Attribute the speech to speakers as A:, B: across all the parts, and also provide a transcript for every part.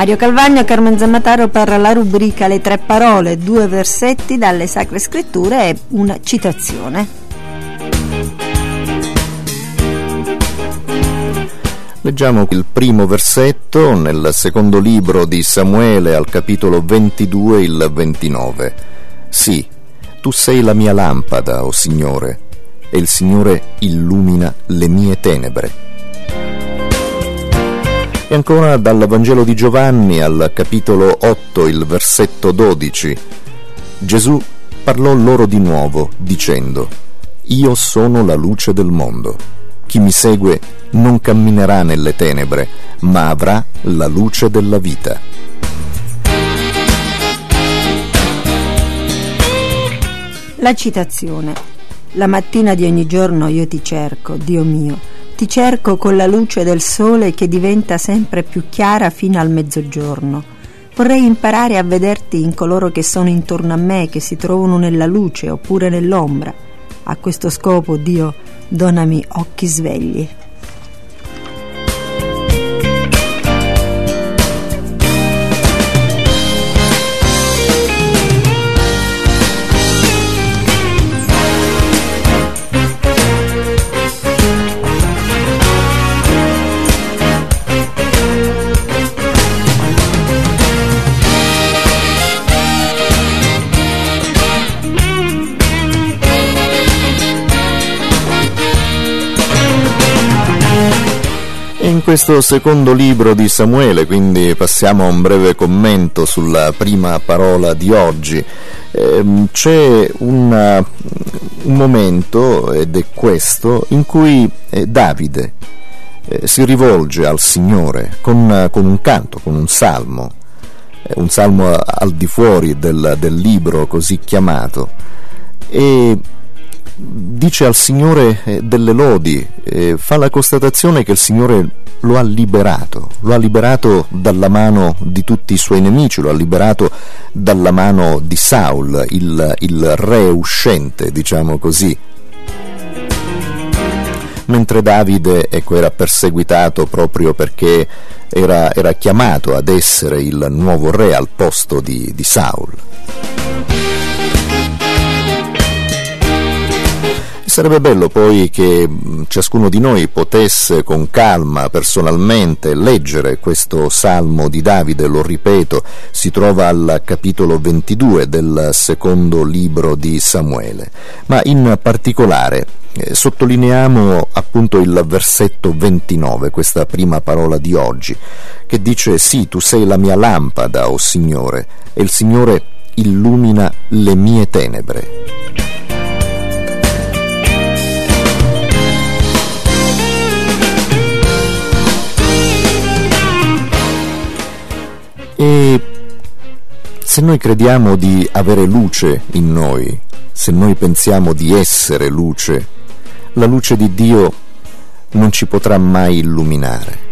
A: Mario Calvagno e Carmen Zammataro per la rubrica Le tre parole, due versetti dalle Sacre Scritture e una citazione.
B: Leggiamo il primo versetto nel secondo libro di Samuele al capitolo 22, il 29. Sì, tu sei la mia lampada, o oh Signore, e il Signore illumina le mie tenebre. E ancora dal Vangelo di Giovanni al capitolo 8, il versetto 12. Gesù parlò loro di nuovo, dicendo, Io sono la luce del mondo. Chi mi segue non camminerà nelle tenebre, ma avrà la luce della vita.
A: La citazione. La mattina di ogni giorno io ti cerco, Dio mio ti cerco con la luce del sole che diventa sempre più chiara fino al mezzogiorno. Vorrei imparare a vederti in coloro che sono intorno a me, che si trovano nella luce oppure nell'ombra. A questo scopo, Dio, donami occhi svegli.
B: Questo secondo libro di Samuele, quindi passiamo a un breve commento sulla prima parola di oggi. Eh, c'è una, un momento, ed è questo, in cui eh, Davide eh, si rivolge al Signore con, con, un canto, con un salmo, eh, un salmo al di fuori del, del libro così chiamato. E dice al Signore eh, delle lodi, eh, fa la constatazione che il Signore lo ha liberato, lo ha liberato dalla mano di tutti i suoi nemici, lo ha liberato dalla mano di Saul, il, il re uscente, diciamo così. Mentre Davide ecco, era perseguitato proprio perché era, era, chiamato ad essere il nuovo re al posto di, di Saul. Sarebbe bello poi che mm, ciascuno di noi potesse con calma, personalmente, leggere questo salmo di Davide, lo ripeto, si trova al capitolo 22 del secondo libro di Samuele, ma in particolare eh, sottolineiamo appunto il versetto 29, questa prima parola di oggi, che dice sì, tu sei la mia lampada, o oh Signore, e il Signore illumina le mie tenebre. E se noi crediamo di avere luce in noi, se noi pensiamo di essere luce, la luce di Dio non ci potrà mai illuminare.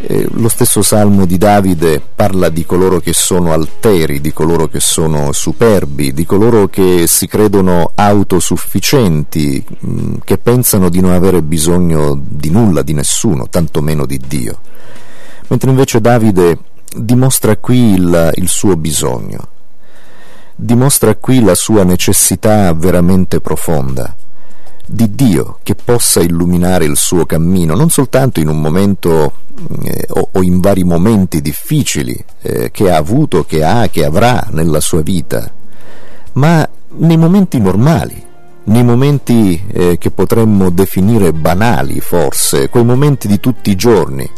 B: E lo stesso salmo di Davide parla di coloro che sono alteri, di coloro che sono superbi, di coloro che si credono autosufficienti, mm, che pensano di non avere bisogno di nulla, di nessuno, tantomeno di Dio. Mentre invece Davide dimostra qui il, il suo bisogno, dimostra qui la sua necessità veramente profonda di Dio che possa illuminare il suo cammino, non soltanto in un momento eh, o, o, in vari momenti difficili eh, che ha avuto, che ha, che avrà nella sua vita, ma nei momenti normali, nei momenti eh, che potremmo definire banali forse, quei momenti di tutti i giorni,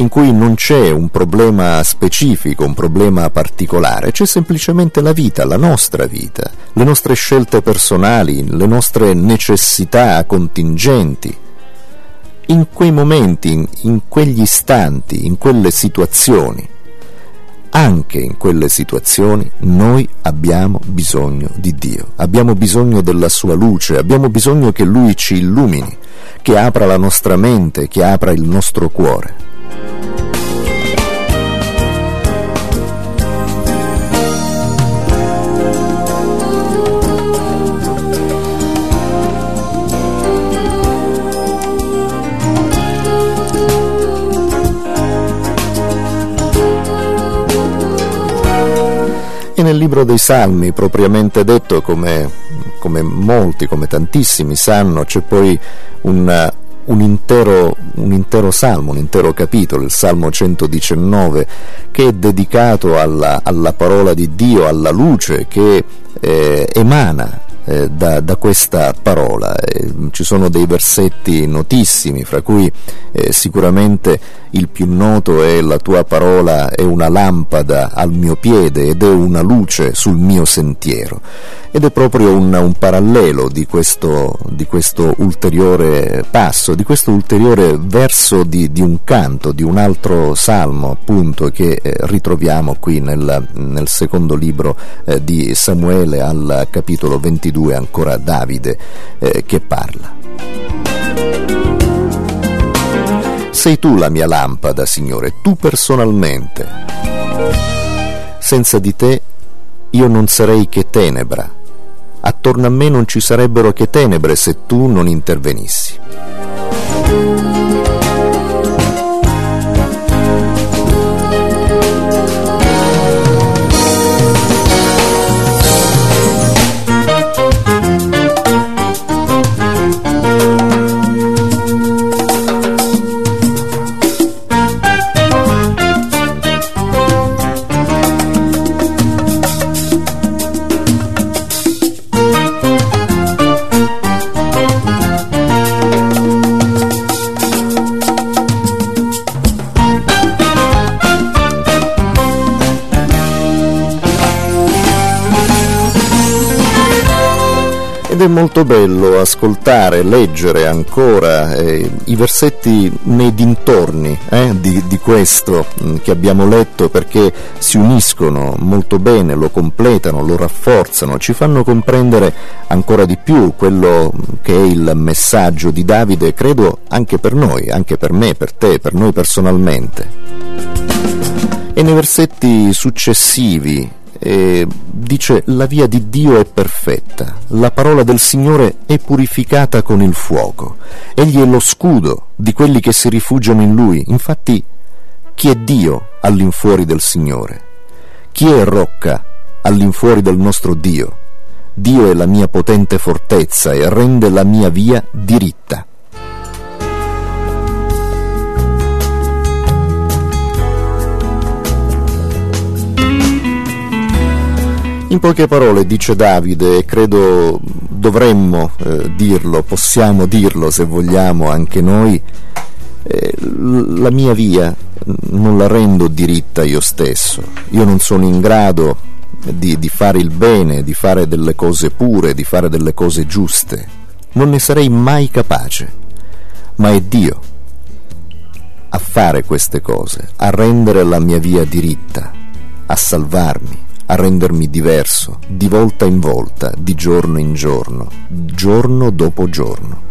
B: in cui non c'è un problema specifico, un problema particolare, c'è semplicemente la vita, la nostra vita, le nostre scelte personali, le nostre necessità contingenti. In quei momenti, in, in quegli istanti, in quelle situazioni, anche in quelle situazioni noi abbiamo bisogno di Dio, abbiamo bisogno della sua luce, abbiamo bisogno che Lui ci illumini, che apra la nostra mente, che apra il nostro cuore. E nel libro dei Salmi, propriamente detto, come, come molti, come tantissimi sanno, c'è poi un un intero, un intero, salmo, un intero capitolo, il Salmo 119, che è dedicato alla, alla parola di Dio, alla luce che eh, emana eh, da, da, questa parola. Eh, ci sono dei versetti notissimi, fra cui eh, sicuramente il più noto è la tua parola è una lampada al mio piede ed è una luce sul mio sentiero. Ed è proprio un, un parallelo di questo, di questo, ulteriore passo, di questo ulteriore verso di, di, un canto, di un altro salmo appunto che eh, ritroviamo qui nel, nel secondo libro eh, di Samuele al capitolo 22, ancora Davide eh, che parla. Sei tu la mia lampada, Signore, tu personalmente. Senza di te io non sarei che tenebra. Attorno a me non ci sarebbero che tenebre se tu non intervenissi. Molto bello ascoltare, leggere ancora eh, i versetti nei dintorni eh, di, di, questo mh, mm, che abbiamo letto perché si uniscono molto bene, lo completano, lo rafforzano, ci fanno comprendere ancora di più quello che è il messaggio di Davide, credo anche per noi, anche per me, per te, per noi personalmente. E nei versetti successivi eh, dice la via di Dio è perfetta, la parola del Signore è purificata con il fuoco, egli è lo scudo di quelli che si rifugiano in lui, infatti chi è Dio all'infuori del Signore? Chi è rocca all'infuori del nostro Dio? Dio è la mia potente fortezza e rende la mia via diritta. In poche parole dice Davide, e credo dovremmo eh, dirlo, possiamo dirlo se vogliamo anche noi, eh, la mia via non la rendo diritta io stesso, io non sono in grado di, di fare il bene, di fare delle cose pure, di fare delle cose giuste, non ne sarei mai capace, ma è Dio a fare queste cose, a rendere la mia via diritta, a salvarmi a rendermi diverso, di volta in volta, di giorno in giorno, giorno dopo giorno.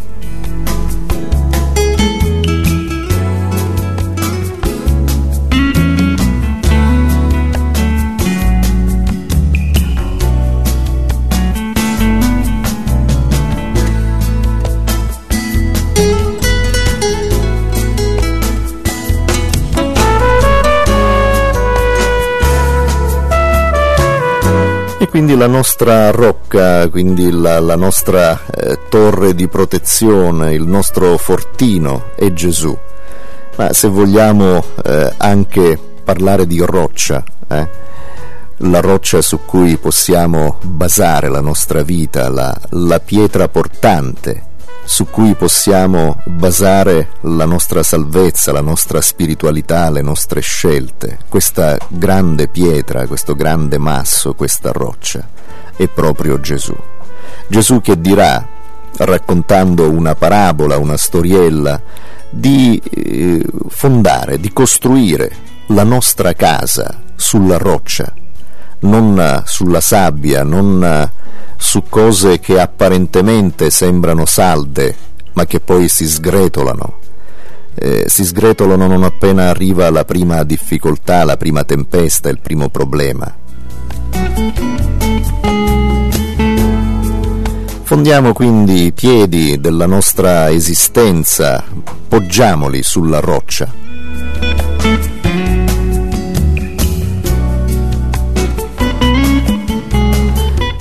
B: Quindi la nostra rocca, quindi la, la nostra eh, torre di protezione, il nostro fortino è Gesù. Ma se vogliamo eh, anche parlare di roccia, eh, la roccia su cui possiamo basare la nostra vita, la, la pietra portante su cui possiamo basare la nostra salvezza, la nostra spiritualità, le nostre scelte. Questa grande pietra, questo grande masso, questa roccia è proprio Gesù. Gesù che dirà, raccontando una parabola, una storiella, di eh, fondare, di costruire la nostra casa sulla roccia, non sulla sabbia, non su cose che apparentemente sembrano salde, ma che poi si sgretolano. Eh, si sgretolano non appena arriva la prima difficoltà, la prima tempesta, il primo problema. Fondiamo quindi i piedi della nostra esistenza, poggiamoli sulla roccia.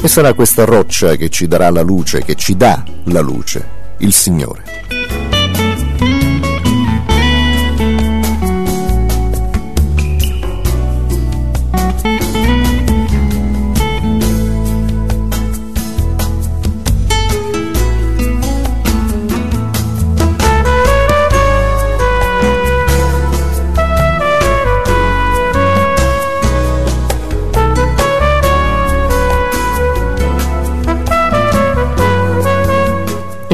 B: Sarà questa roccia che ci darà la luce, che ci dà la luce? Il Signore.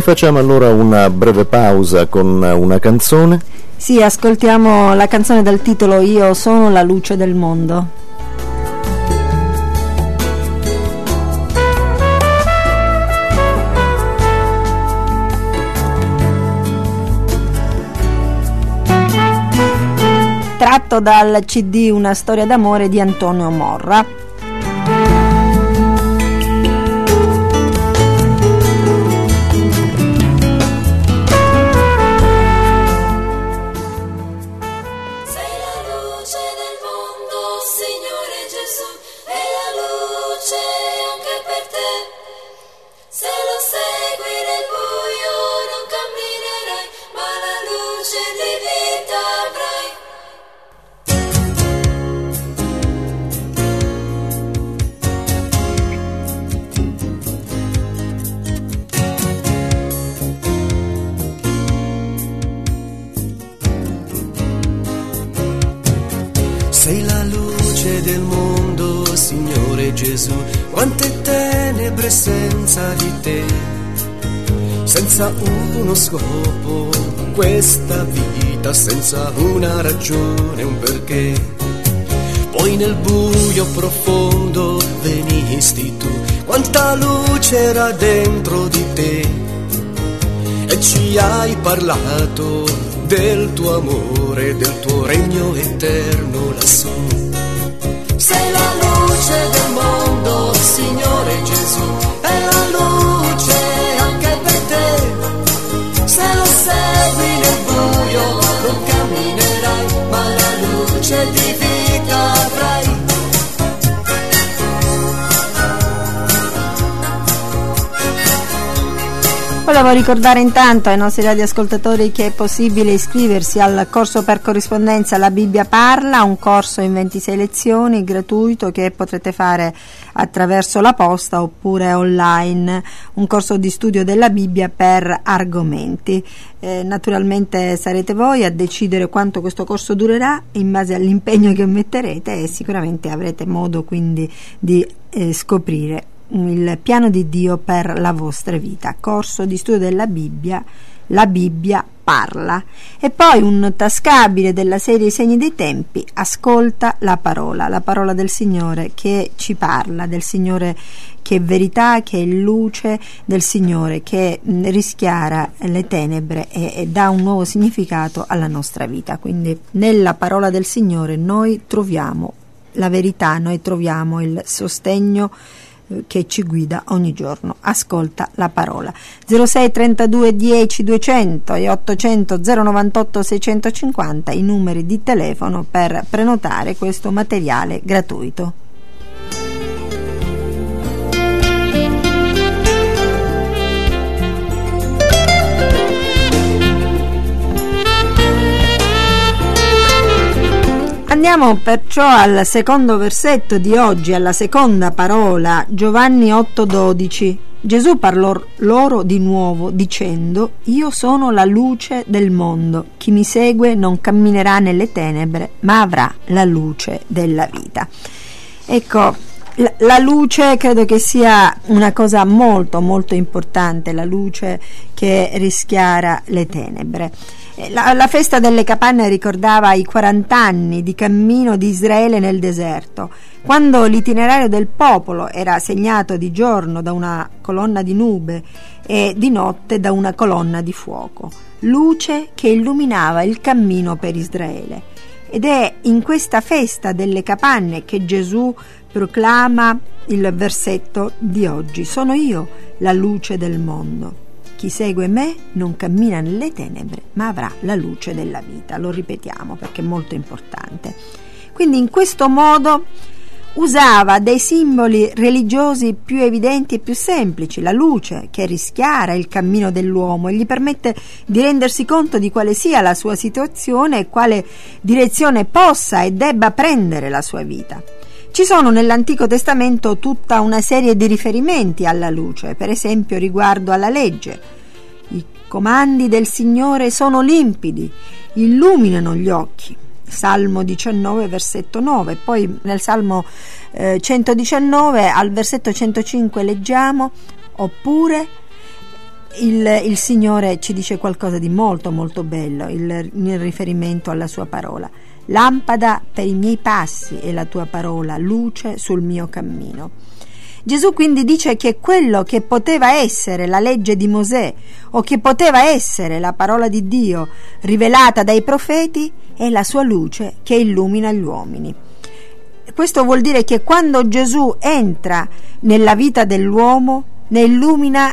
B: Facciamo allora una breve pausa con una canzone.
A: Sì, ascoltiamo la canzone dal titolo Io sono la luce del mondo. Tratto dal CD Una storia d'amore di Antonio Morra.
C: Senza uno scopo, questa vita senza una ragione, un perché. Poi nel buio profondo venisti tu, quanta luce era dentro di te. E ci hai parlato del tuo amore, del tuo regno eterno lassù. Sei la luce del mondo, Signore luce
A: Volevo ricordare intanto ai nostri radioascoltatori che è possibile iscriversi al corso per corrispondenza La Bibbia Parla, un corso in 26 lezioni gratuito che potrete fare attraverso la posta oppure online, un corso di studio della Bibbia per argomenti. Eh, naturalmente sarete voi a decidere quanto questo corso durerà in base all'impegno che metterete e sicuramente avrete modo quindi di eh, scoprire il piano di Dio per la vostra vita, corso di studio della Bibbia, la Bibbia parla. E poi un tascabile della serie I segni dei tempi, ascolta la parola, la parola del Signore che ci parla, del Signore che è verità, che è luce, del Signore che rischiara le tenebre e, e dà un nuovo significato alla nostra vita. Quindi nella parola del Signore noi troviamo la verità, noi troviamo il sostegno che ci guida ogni giorno. Ascolta la parola. 06 32 10 200 e 800 098 650 i numeri di telefono per prenotare questo materiale gratuito. Andiamo perciò al secondo versetto di oggi, alla seconda parola, Giovanni 8:12. Gesù parlò loro di nuovo dicendo, Io sono la luce del mondo, chi mi segue non camminerà nelle tenebre, ma avrà la luce della vita. Ecco, la luce credo che sia una cosa molto molto importante, la luce che rischiara le tenebre. La, la, festa delle capanne ricordava i 40 anni di cammino di Israele nel deserto, quando l'itinerario del popolo era segnato di giorno da una colonna di nube e di notte da una colonna di fuoco, luce che illuminava il cammino per Israele. Ed è in questa festa delle capanne che Gesù proclama il versetto di oggi. Sono io la luce del mondo. Chi segue me non cammina nelle tenebre, ma avrà la luce della vita. Lo ripetiamo perché è molto importante. Quindi in questo modo usava dei simboli religiosi più evidenti e più semplici, la luce che rischiara il cammino dell'uomo e gli permette di rendersi conto di quale sia la sua situazione e quale direzione possa e debba prendere la sua vita. Ci sono nell'Antico Testamento tutta una serie di riferimenti alla luce, per esempio riguardo alla legge. I comandi del Signore sono limpidi, illuminano gli occhi. Salmo 19, versetto 9. Poi nel Salmo eh, 119 al versetto 105 leggiamo oppure il, il, Signore ci dice qualcosa di molto molto bello il, in riferimento alla sua parola. Lampada per i miei passi è la tua parola, luce sul mio cammino. Gesù quindi dice che quello che poteva essere la legge di Mosè o che poteva essere la parola di Dio rivelata dai profeti è la sua luce che illumina gli uomini. Questo vuol dire che quando Gesù entra nella vita dell'uomo ne illumina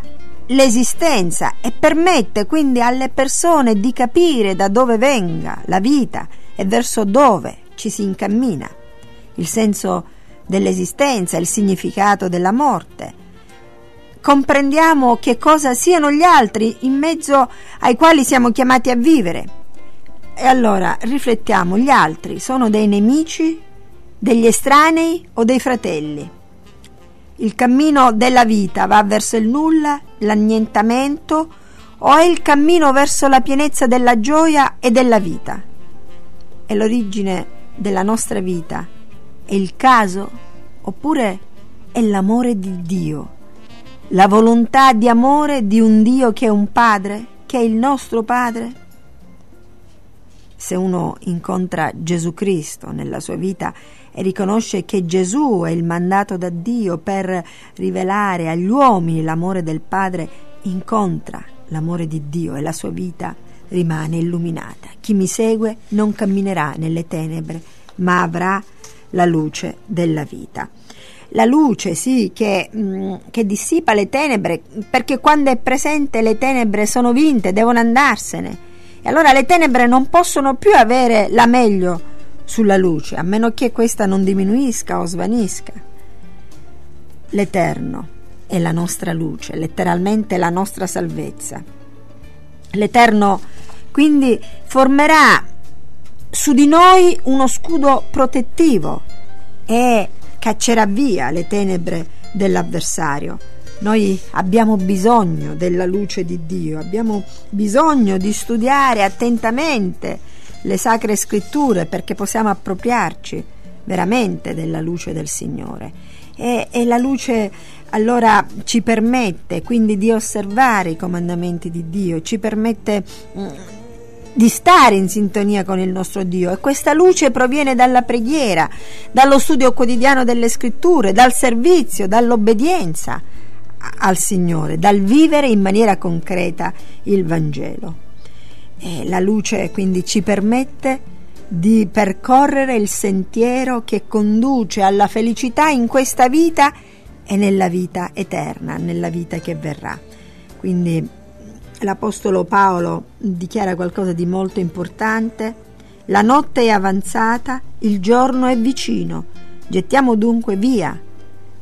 A: l'esistenza e permette quindi alle persone di capire da dove venga la vita e verso dove ci si incammina. Il senso dell'esistenza, il significato della morte. Comprendiamo che cosa siano gli altri in mezzo ai quali siamo chiamati a vivere. E allora riflettiamo, gli altri sono dei nemici, degli estranei o dei fratelli? Il cammino della vita va verso il nulla, l'annientamento o è il cammino verso la pienezza della gioia e della vita? È l'origine della nostra vita è il caso oppure è l'amore di Dio, la volontà di amore di un Dio che è un padre, che è il nostro padre? Se uno incontra Gesù Cristo nella sua vita e riconosce che Gesù è il mandato da Dio per rivelare agli uomini l'amore del Padre, incontra l'amore di Dio e la sua vita rimane illuminata. Chi mi segue non camminerà nelle tenebre, ma avrà la luce della vita. La luce, sì, che, mh, mm, che dissipa le tenebre, perché quando è presente le tenebre sono vinte, devono andarsene. E allora le tenebre non possono più avere la meglio sulla luce, a meno che questa non diminuisca o svanisca. L'Eterno è la nostra luce, letteralmente la nostra salvezza. L'Eterno quindi formerà su di noi uno scudo protettivo e caccerà via le tenebre dell'avversario. Noi abbiamo bisogno della luce di Dio, abbiamo bisogno di studiare attentamente le sacre scritture perché possiamo appropriarci veramente della luce del Signore. E, e la luce allora ci permette quindi di osservare i comandamenti di Dio, ci permette mm, di stare in sintonia con il nostro Dio e questa luce proviene dalla preghiera, dallo studio quotidiano delle scritture, dal servizio, dall'obbedienza al Signore, dal vivere in maniera concreta il Vangelo. E la luce quindi ci permette di percorrere il sentiero che conduce alla felicità in questa vita e nella vita eterna, nella vita che verrà. Quindi l'Apostolo Paolo dichiara qualcosa di molto importante. La notte è avanzata, il giorno è vicino. Gettiamo dunque via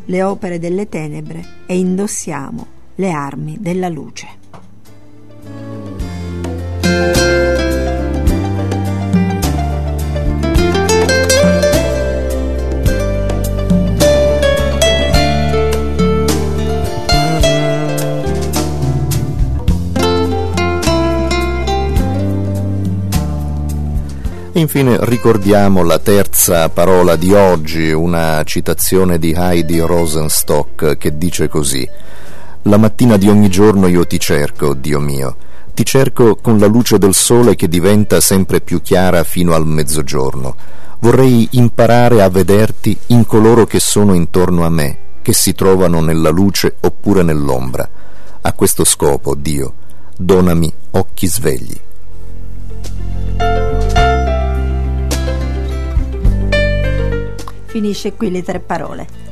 A: le opere delle tenebre e indossiamo le armi della luce.
B: Infine ricordiamo la terza parola di oggi, una citazione di Heidi Rosenstock che dice così La mattina di ogni giorno io ti cerco, Dio mio, ti cerco con la luce del sole che diventa sempre più chiara fino al mezzogiorno. Vorrei imparare a vederti in coloro che sono intorno a me, che si trovano nella luce oppure nell'ombra. A questo scopo, Dio, donami occhi svegli.
A: Finisce qui le tre parole.